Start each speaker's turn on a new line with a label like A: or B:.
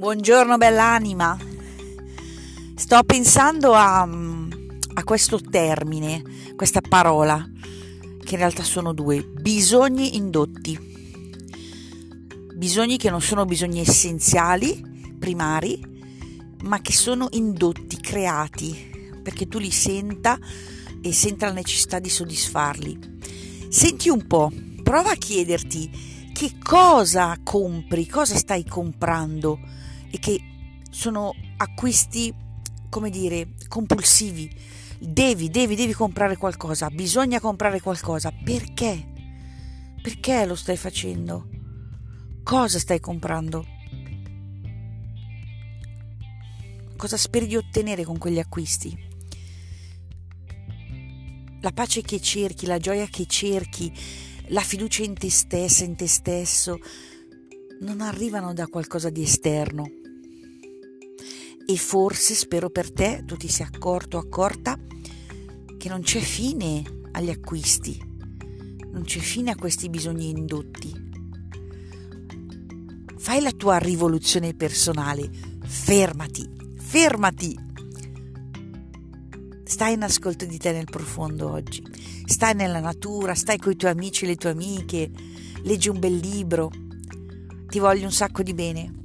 A: Buongiorno bell'anima. Sto pensando a, a, questo termine, questa parola, che in realtà sono due, bisogni indotti. Bisogni che non sono bisogni essenziali, primari, ma che sono indotti, creati, perché tu li senta e senta la necessità di soddisfarli. Senti un po', prova a chiederti che cosa compri, cosa stai comprando e che sono acquisti, come dire, compulsivi. Devi, devi, devi comprare qualcosa, bisogna comprare qualcosa. Perché? Perché lo stai facendo? Cosa stai comprando? Cosa speri di ottenere con quegli acquisti? La pace che cerchi, la gioia che cerchi, la fiducia in te stessa, in te stesso, non arrivano da qualcosa di esterno, e forse, spero per te, tu ti sei accorto o accorta che non c'è fine agli acquisti, non c'è fine a questi bisogni indotti. Fai la tua rivoluzione personale, fermati, fermati. Stai in ascolto di te nel profondo oggi, stai nella natura, stai con i tuoi amici e le tue amiche, leggi un bel libro. Ti voglio un sacco di bene.